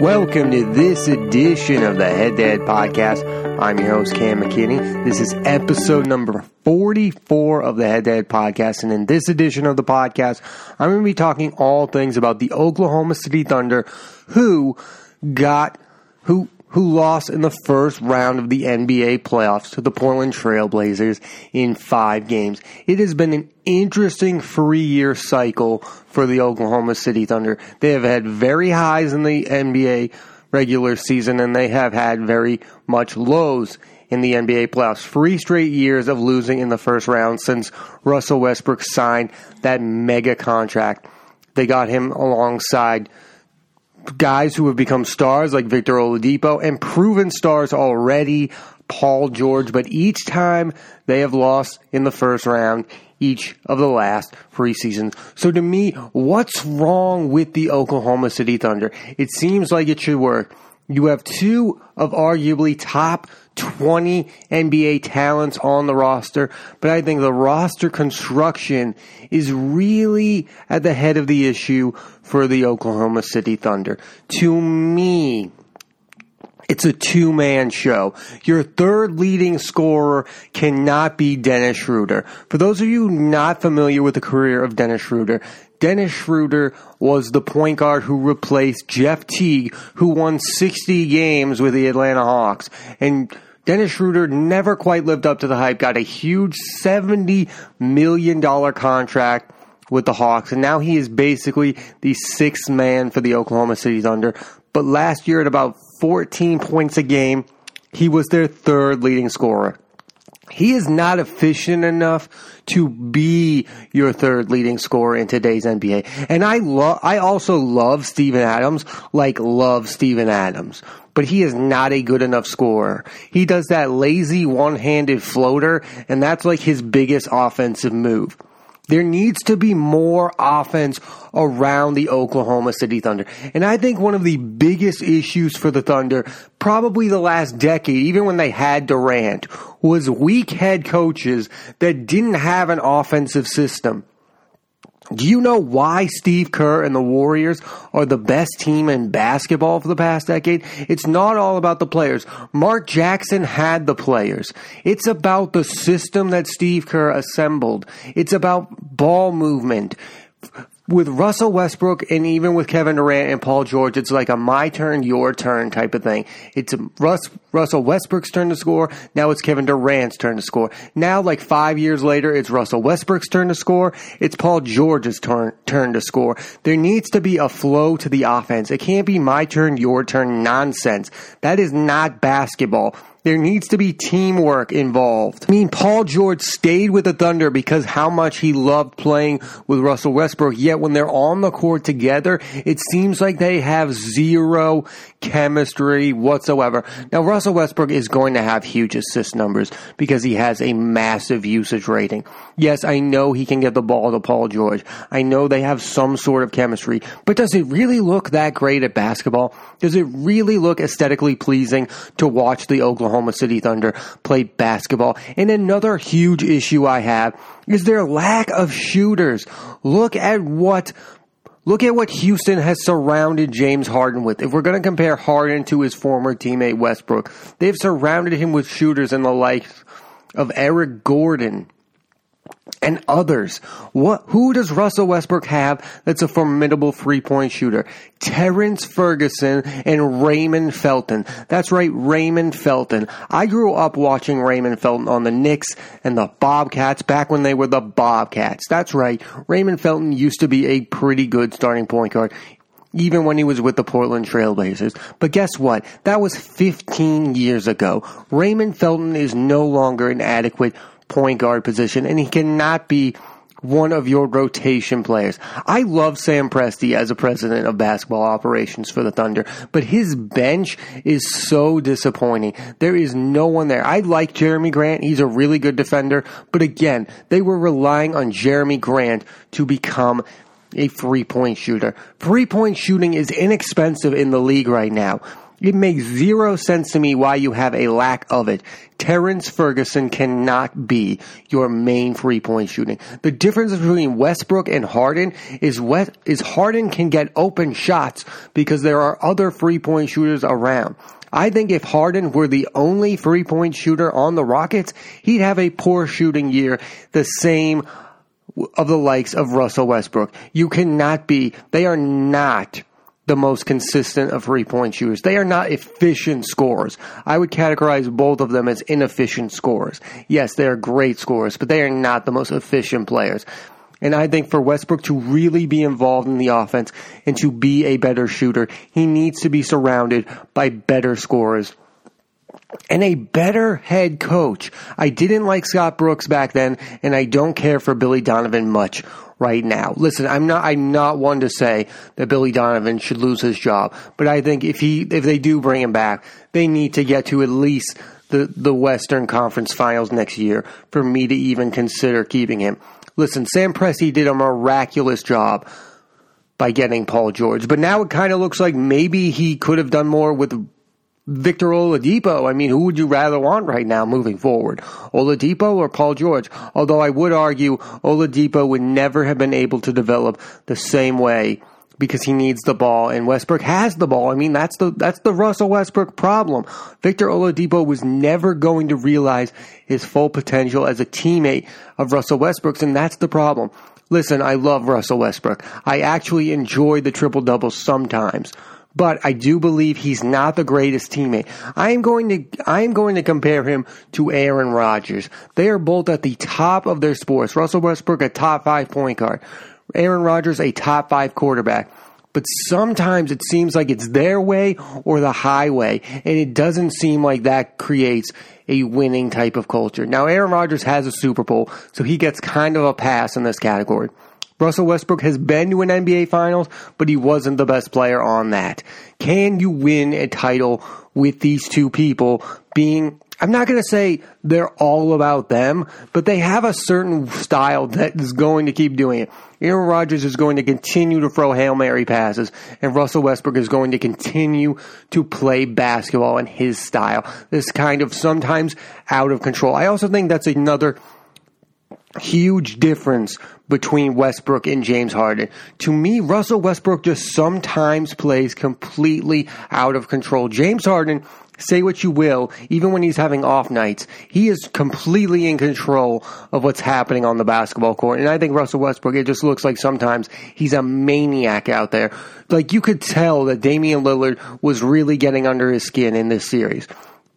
Welcome to this edition of the Head to Head Podcast. I'm your host, Cam McKinney. This is episode number 44 of the Head to Head Podcast. And in this edition of the podcast, I'm going to be talking all things about the Oklahoma City Thunder who got, who who lost in the first round of the NBA playoffs to the Portland Trailblazers in five games. It has been an interesting three year cycle for the Oklahoma City Thunder. They have had very highs in the NBA regular season and they have had very much lows in the NBA playoffs. Three straight years of losing in the first round since Russell Westbrook signed that mega contract. They got him alongside guys who have become stars like Victor Oladipo and proven stars already, Paul George, but each time they have lost in the first round each of the last three seasons. So to me, what's wrong with the Oklahoma City Thunder? It seems like it should work. You have two of arguably top 20 NBA talents on the roster, but I think the roster construction is really at the head of the issue for the Oklahoma City Thunder. To me, it's a two man show. Your third leading scorer cannot be Dennis Schroeder. For those of you not familiar with the career of Dennis Schroeder, Dennis Schroeder was the point guard who replaced Jeff Teague, who won 60 games with the Atlanta Hawks. And Dennis Schroeder never quite lived up to the hype, got a huge $70 million contract with the Hawks, and now he is basically the sixth man for the Oklahoma City Thunder. But last year, at about 14 points a game, he was their third leading scorer. He is not efficient enough to be your third leading scorer in today's NBA. And I love, I also love Steven Adams, like love Steven Adams but he is not a good enough scorer. He does that lazy one-handed floater, and that's like his biggest offensive move. There needs to be more offense around the Oklahoma City Thunder. And I think one of the biggest issues for the Thunder, probably the last decade, even when they had Durant, was weak head coaches that didn't have an offensive system. Do you know why Steve Kerr and the Warriors are the best team in basketball for the past decade? It's not all about the players. Mark Jackson had the players. It's about the system that Steve Kerr assembled. It's about ball movement with Russell Westbrook and even with Kevin Durant and Paul George, it's like a my turn, your turn type of thing. It's Russ, Russell Westbrook's turn to score. Now it's Kevin Durant's turn to score. Now, like five years later, it's Russell Westbrook's turn to score. It's Paul George's turn, turn to score. There needs to be a flow to the offense. It can't be my turn, your turn nonsense. That is not basketball. There needs to be teamwork involved. I mean, Paul George stayed with the Thunder because how much he loved playing with Russell Westbrook. Yet when they're on the court together, it seems like they have zero chemistry whatsoever. Now, Russell Westbrook is going to have huge assist numbers because he has a massive usage rating. Yes, I know he can get the ball to Paul George. I know they have some sort of chemistry, but does it really look that great at basketball? Does it really look aesthetically pleasing to watch the Oklahoma Oklahoma City Thunder play basketball. And another huge issue I have is their lack of shooters. Look at what Look at what Houston has surrounded James Harden with. If we're going to compare Harden to his former teammate Westbrook, they've surrounded him with shooters in the likes of Eric Gordon, and others. What, who does Russell Westbrook have that's a formidable three point shooter? Terrence Ferguson and Raymond Felton. That's right, Raymond Felton. I grew up watching Raymond Felton on the Knicks and the Bobcats back when they were the Bobcats. That's right, Raymond Felton used to be a pretty good starting point guard even when he was with the Portland Trailblazers. But guess what? That was 15 years ago. Raymond Felton is no longer an adequate point guard position, and he cannot be one of your rotation players. I love Sam Presti as a president of basketball operations for the Thunder, but his bench is so disappointing. There is no one there. I like Jerami Grant. He's a really good defender, but again, they were relying on Jerami Grant to become a three point shooter. Three point shooting is inexpensive in the league right now. It makes zero sense to me why you have a lack of it. Terrence Ferguson cannot be your main three point shooting. The difference between Westbrook and Harden is West, is Harden can get open shots because there are other three point shooters around. I think if Harden were the only three point shooter on the Rockets, he'd have a poor shooting year, the same of the likes of Russell Westbrook. You cannot be, they are not the most consistent of three point shooters. They are not efficient scorers. I would categorize both of them as inefficient scorers. Yes, they are great scorers, but they are not the most efficient players. And I think for Westbrook to really be involved in the offense and to be a better shooter, he needs to be surrounded by better scorers and a better head coach. I didn't like Scott Brooks back then, and I don't care for Billy Donovan much right now. Listen, I'm not I'm not one to say that Billy Donovan should lose his job, but I think if he if they do bring him back, they need to get to at least the the Western Conference Finals next year for me to even consider keeping him. Listen, Sam Presti did a miraculous job by getting Paul George, but now it kind of looks like maybe he could have done more with Victor Oladipo. I mean, who would you rather want right now moving forward? Oladipo or Paul George? Although I would argue Oladipo would never have been able to develop the same way because he needs the ball and Westbrook has the ball. I mean, that's the, that's the Russell Westbrook problem. Victor Oladipo was never going to realize his full potential as a teammate of Russell Westbrook's and that's the problem. Listen, I love Russell Westbrook. I actually enjoy the triple doubles sometimes but I do believe he's not the greatest teammate. I am going to I am going to compare him to Aaron Rodgers. They are both at the top of their sports. Russell Westbrook a top 5 point guard. Aaron Rodgers a top 5 quarterback. But sometimes it seems like it's their way or the highway, and it doesn't seem like that creates a winning type of culture. Now, Aaron Rodgers has a Super Bowl, so he gets kind of a pass in this category. Russell Westbrook has been to an NBA Finals, but he wasn't the best player on that. Can you win a title with these two people being I'm not going to say they're all about them, but they have a certain style that is going to keep doing it. Aaron Rodgers is going to continue to throw Hail Mary passes, and Russell Westbrook is going to continue to play basketball in his style. This kind of sometimes out of control. I also think that's another huge difference between Westbrook and James Harden. To me, Russell Westbrook just sometimes plays completely out of control. James Harden, say what you will, even when he's having off nights, he is completely in control of what's happening on the basketball court. And I think Russell Westbrook, it just looks like sometimes he's a maniac out there. Like you could tell that Damian Lillard was really getting under his skin in this series.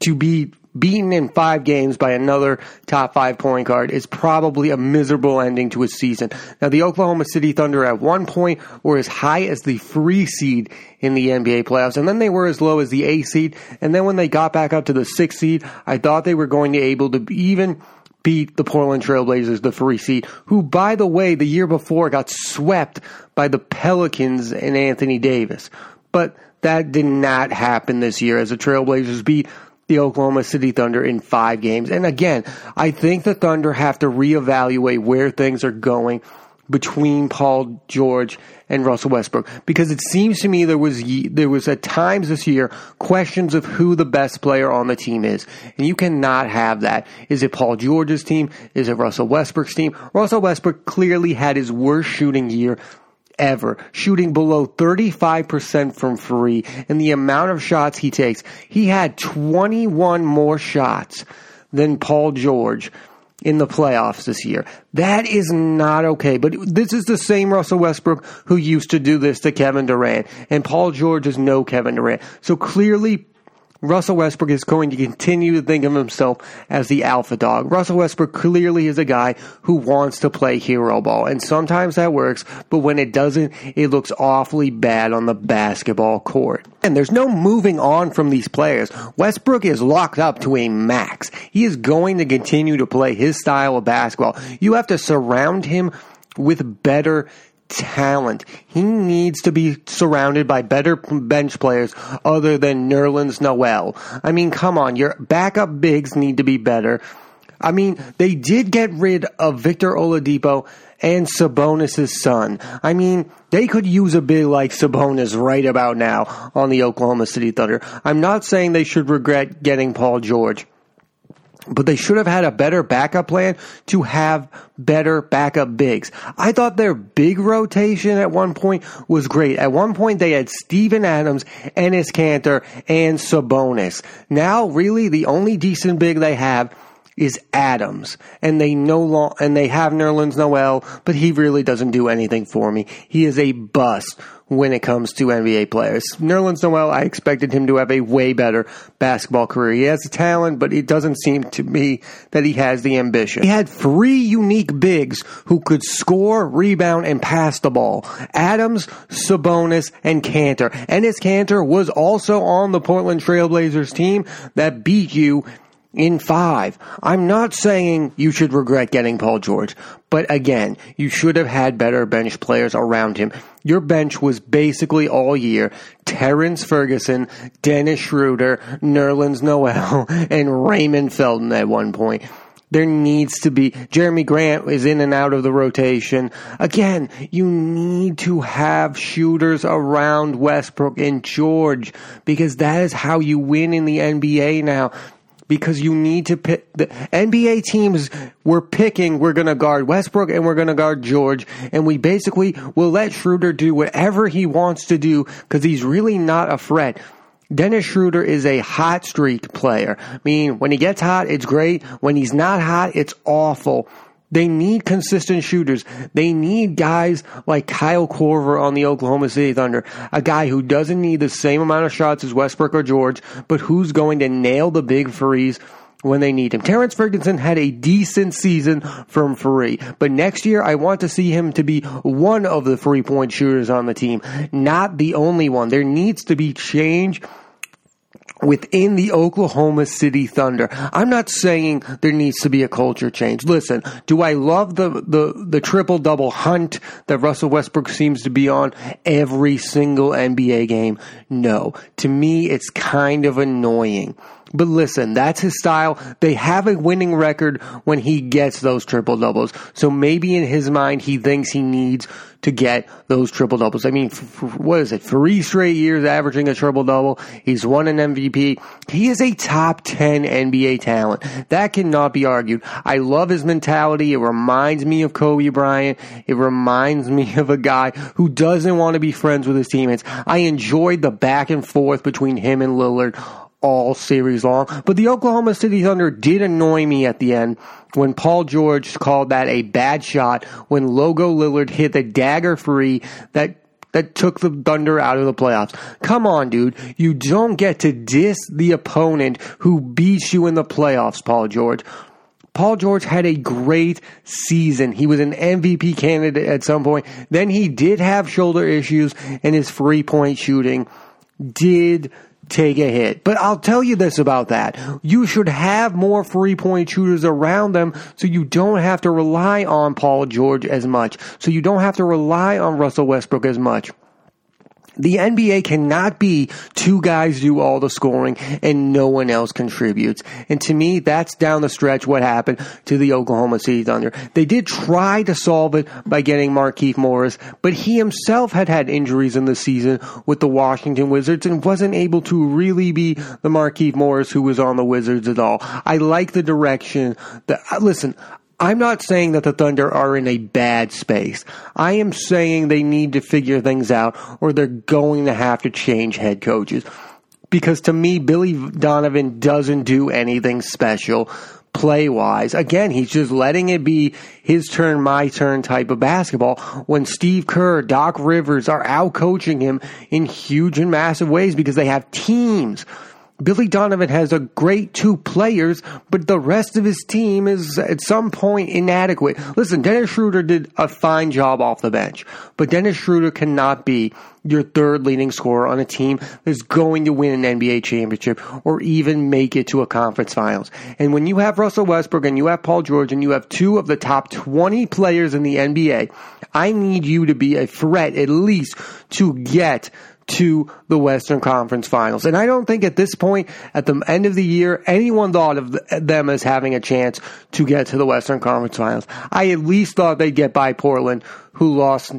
To be beaten in five games by another top five point guard is probably a miserable ending to a season. Now, the Oklahoma City Thunder at one point were as high as the free seed in the NBA playoffs, and then they were as low as the A seed. And then when they got back up to the sixth seed, I thought they were going to be able to even beat the Portland Trailblazers, the free seed, who, by the way, the year before got swept by the Pelicans and Anthony Davis. But that did not happen this year as the Trailblazers beat the Oklahoma City Thunder in five games. And again, I think the Thunder have to reevaluate where things are going between Paul George and Russell Westbrook. Because it seems to me there was there was at times this year questions of who the best player on the team is. And you cannot have that. Is it Paul George's team? Is it Russell Westbrook's team? Russell Westbrook clearly had his worst shooting year ever, shooting below 35% from free and the amount of shots he takes. He had 21 more shots than Paul George in the playoffs this year. That is not okay. But this is the same Russell Westbrook who used to do this to Kevin Durant. And Paul George is no Kevin Durant. So clearly, Russell Westbrook is going to continue to think of himself as the alpha dog. Russell Westbrook clearly is a guy who wants to play hero ball, and sometimes that works, but when it doesn't, it looks awfully bad on the basketball court. And there's no moving on from these players. Westbrook is locked up to a max. He is going to continue to play his style of basketball. You have to surround him with better talent. He needs to be surrounded by better bench players other than Nerlens Noel. I mean, come on, your backup bigs need to be better. I mean, they did get rid of Victor Oladipo and Sabonis' son. I mean, they could use a big like Sabonis right about now on the Oklahoma City Thunder. I'm not saying they should regret getting Paul George. But they should have had a better backup plan to have better backup bigs. I thought their big rotation at one point was great. At one point they had Steven Adams, Enes Kanter, and Sabonis. Now, really, the only decent big they have is Adams, and they no long and they have Nerlens Noel, but he really doesn't do anything for me. He is a bust when it comes to NBA players. Nerlens Noel, I expected him to have a way better basketball career. He has the talent, but it doesn't seem to me that he has the ambition. He had three unique bigs who could score, rebound, and pass the ball. Adams, Sabonis, and Kanter. Enes Kanter was also on the Portland Trailblazers team that beat you in five. I'm not saying you should regret getting Paul George, but again, you should have had better bench players around him. Your bench was basically all year Terrence Ferguson, Dennis Schroeder, Nerlens Noel, and Raymond Felton at one point. There needs to be Jerami Grant is in and out of the rotation. Again, you need to have shooters around Westbrook and George because that is how you win in the NBA now because you need to pick the NBA teams we're picking we're going to guard Westbrook and we're going to guard George and we basically will let Schroeder do whatever he wants to do cuz he's really not a threat. Dennis Schroeder is a hot streak player. I mean, when he gets hot, it's great. When he's not hot, it's awful. They need consistent shooters. They need guys like Kyle Korver on the Oklahoma City Thunder, a guy who doesn't need the same amount of shots as Westbrook or George, but who's going to nail the big threes when they need him. Terrence Ferguson had a decent season from free, but next year I want to see him to be one of the three point shooters on the team, not the only one. There needs to be change within the Oklahoma City Thunder. I'm not saying there needs to be a culture change. Listen, do I love the, the, the triple double hunt that Russell Westbrook seems to be on every single NBA game? No. To me, it's kind of annoying. But listen, that's his style. They have a winning record when he gets those triple doubles. So maybe in his mind, he thinks he needs to get those triple doubles. I mean, f- f- what is it? Three straight years averaging a triple double. He's won an MVP. He is a top 10 NBA talent. That cannot be argued. I love his mentality. It reminds me of Kobe Bryant. It reminds me of a guy who doesn't want to be friends with his teammates. I enjoyed the back and forth between him and Lillard all series long. But the Oklahoma City Thunder did annoy me at the end when Paul George called that a bad shot when Logo Lillard hit the dagger free that that took the Thunder out of the playoffs. Come on, dude. You don't get to diss the opponent who beats you in the playoffs, Paul George. Paul George had a great season. He was an MVP candidate at some point. Then he did have shoulder issues and his three point shooting did take a hit. But I'll tell you this about that. You should have more three point shooters around them so you don't have to rely on Paul George as much. So you don't have to rely on Russell Westbrook as much. The NBA cannot be two guys do all the scoring and no one else contributes. And to me, that's down the stretch what happened to the Oklahoma City Thunder. They did try to solve it by getting Markieff Morris, but he himself had had injuries in the season with the Washington Wizards and wasn't able to really be the Markieff Morris who was on the Wizards at all. I like the direction that, uh, listen, I'm not saying that the Thunder are in a bad space. I am saying they need to figure things out or they're going to have to change head coaches. Because to me, Billy Donovan doesn't do anything special play wise. Again, he's just letting it be his turn, my turn type of basketball when Steve Kerr, Doc Rivers are out coaching him in huge and massive ways because they have teams Billy Donovan has a great two players, but the rest of his team is at some point inadequate. Listen, Dennis Schroeder did a fine job off the bench, but Dennis Schroeder cannot be your third leading scorer on a team that's going to win an NBA championship or even make it to a conference finals. And when you have Russell Westbrook and you have Paul George and you have two of the top 20 players in the NBA, I need you to be a threat at least to get to the Western Conference Finals. And I don't think at this point, at the end of the year, anyone thought of them as having a chance to get to the Western Conference Finals. I at least thought they'd get by Portland, who lost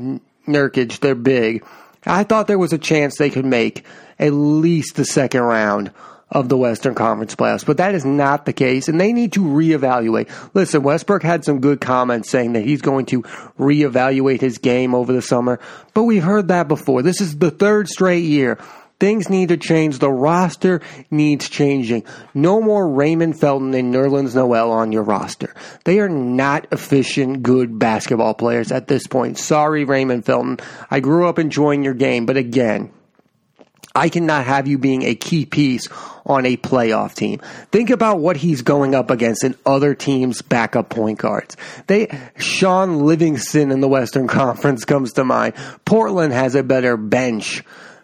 Nurkic, they're big. I thought there was a chance they could make at least the second round of the Western Conference playoffs, but that is not the case, and they need to reevaluate. Listen, Westbrook had some good comments saying that he's going to reevaluate his game over the summer, but we've heard that before. This is the third straight year. Things need to change. The roster needs changing. No more Raymond Felton and Nerlens Noel on your roster. They are not efficient, good basketball players at this point. Sorry, Raymond Felton. I grew up enjoying your game, but again, I cannot have you being a key piece on a playoff team. Think about what he's going up against in other teams' backup point guards. They Shaun Livingston in the Western Conference comes to mind. Portland has a better bench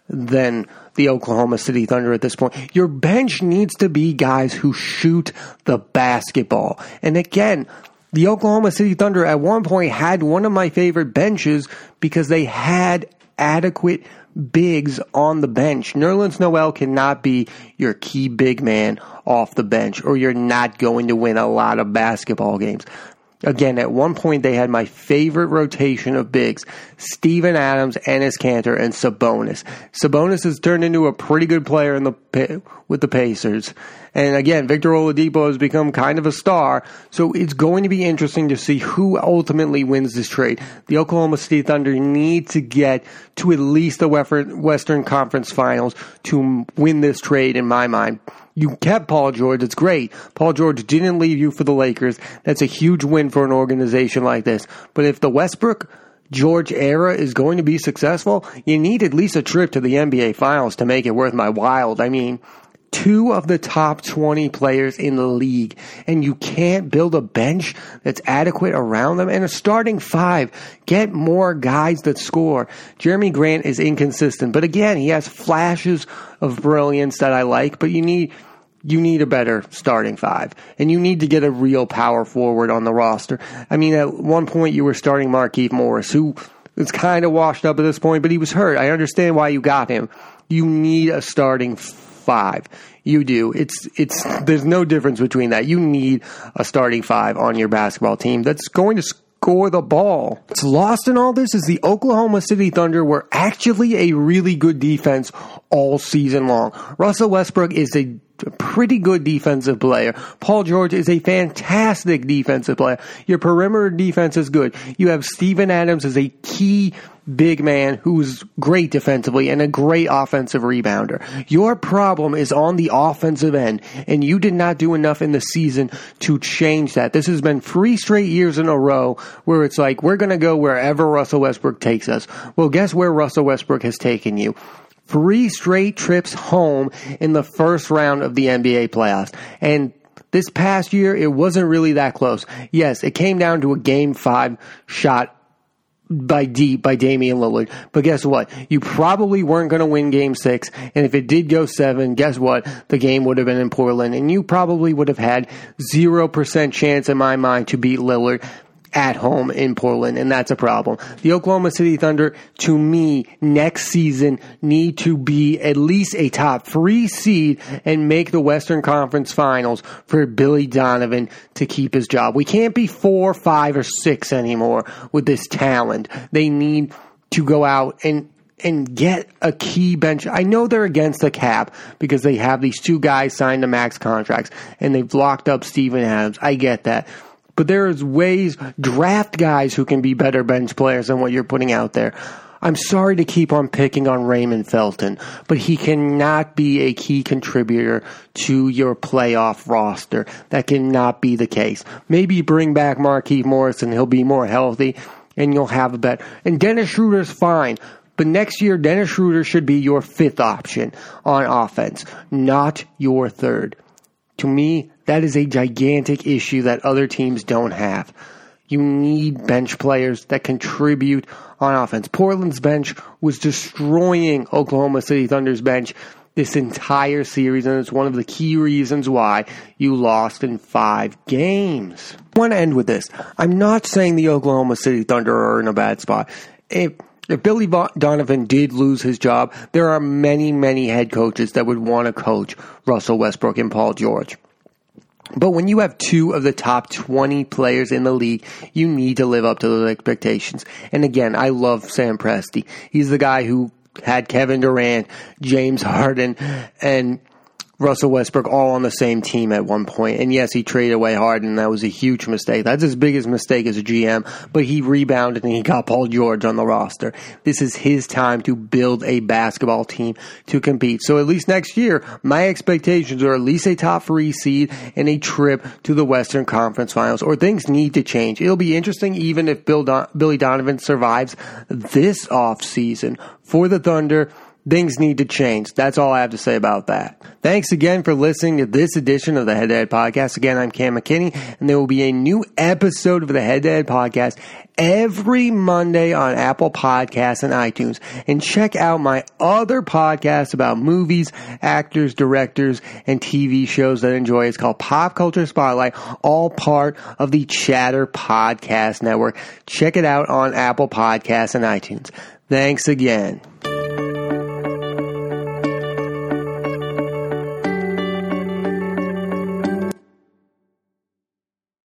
than the Oklahoma City Thunder at this point. Your bench needs to be guys who shoot the basketball. And again, the Oklahoma City Thunder at one point had one of my favorite benches because they had adequate bigs on the bench. Nerlens Noel cannot be your key big man off the bench, or you're not going to win a lot of basketball games. Again, at one point they had my favorite rotation of bigs, Steven Adams, Enes Kanter, and Sabonis. Sabonis has turned into a pretty good player in the with the Pacers. And again, Victor Oladipo has become kind of a star. So it's going to be interesting to see who ultimately wins this trade. The Oklahoma City Thunder need to get to at least the Western Conference Finals to win this trade in my mind. You kept Paul George. It's great. Paul George didn't leave you for the Lakers. That's a huge win for an organization like this. But if the Westbrook George era is going to be successful, you need at least a trip to the NBA Finals to make it worth my while. I mean, two of the top 20 players in the league, and you can't build a bench that's adequate around them and a starting five. Get more guys that score. Jerami Grant is inconsistent, but again, he has flashes of brilliance that I like, but you need you need a better starting five. And you need to get a real power forward on the roster. I mean, at one point you were starting Markieff Morris, who is kind of washed up at this point, but he was hurt. I understand why you got him. You need a starting five. You do. It's it's there's no difference between that. You need a starting five on your basketball team that's going to score the ball. What's lost in all this is the Oklahoma City Thunder were actually a really good defense all season long. Russell Westbrook is a pretty good defensive player. Paul George is a fantastic defensive player. Your perimeter defense is good. You have Steven Adams as a key big man who's great defensively and a great offensive rebounder. Your problem is on the offensive end, and you did not do enough in the season to change that. This has been three straight years in a row where it's like, we're going to go wherever Russell Westbrook takes us. Well, guess where Russell Westbrook has taken you? Three straight trips home in the first round of the NBA playoffs. And this past year, it wasn't really that close. Yes, it came down to a game five shot by deep by Damian Lillard. But guess what? You probably weren't going to win game six. And if it did go seven, guess what? The game would have been in Portland and you probably would have had 0% chance in my mind to beat Lillard at home in Portland, and that's a problem. The Oklahoma City Thunder, to me, next season need to be at least a top three seed and make the Western Conference Finals for Billy Donovan to keep his job. We can't be four, five, or six anymore with this talent. They need to go out and and get a key bench. I know they're against the cap because they have these two guys signed to max contracts and they've locked up Steven Adams. I get that. But there's ways, draft guys who can be better bench players than what you're putting out there. I'm sorry to keep on picking on Raymond Felton, but he cannot be a key contributor to your playoff roster. That cannot be the case. Maybe bring back Markieff Morris and he'll be more healthy and you'll have a bet. And Dennis Schroeder's fine. But next year, Dennis Schroeder should be your fifth option on offense, not your third. To me, that is a gigantic issue that other teams don't have. You need bench players that contribute on offense. Portland's bench was destroying Oklahoma City Thunder's bench this entire series, and it's one of the key reasons why you lost in five games. I want to end with this. I'm not saying the Oklahoma City Thunder are in a bad spot. If if Billy Donovan did lose his job, there are many, many head coaches that would want to coach Russell Westbrook and Paul George. But when you have two of the top 20 players in the league, you need to live up to those expectations. And again, I love Sam Presti. He's the guy who had Kevin Durant, James Harden, and Russell Westbrook all on the same team at one point. And yes, he traded away Harden. And that was a huge mistake. That's his biggest mistake as a GM. But he rebounded and he got Paul George on the roster. This is his time to build a basketball team to compete. So at least next year, my expectations are at least a top three seed and a trip to the Western Conference Finals. Or things need to change. It'll be interesting even if Bill Don- Billy Donovan survives this off season for the Thunder things need to change. That's all I have to say about that. Thanks again for listening to this edition of the Head to Head Podcast. Again, I'm Cam McKinney, and there will be a new episode of the Head to Head Podcast every Monday on Apple Podcasts and iTunes. And check out my other podcast about movies, actors, directors, and TV shows that I enjoy. It's called Pop Culture Spotlight, all part of the Chatter Podcast Network. Check it out on Apple Podcasts and iTunes. Thanks again.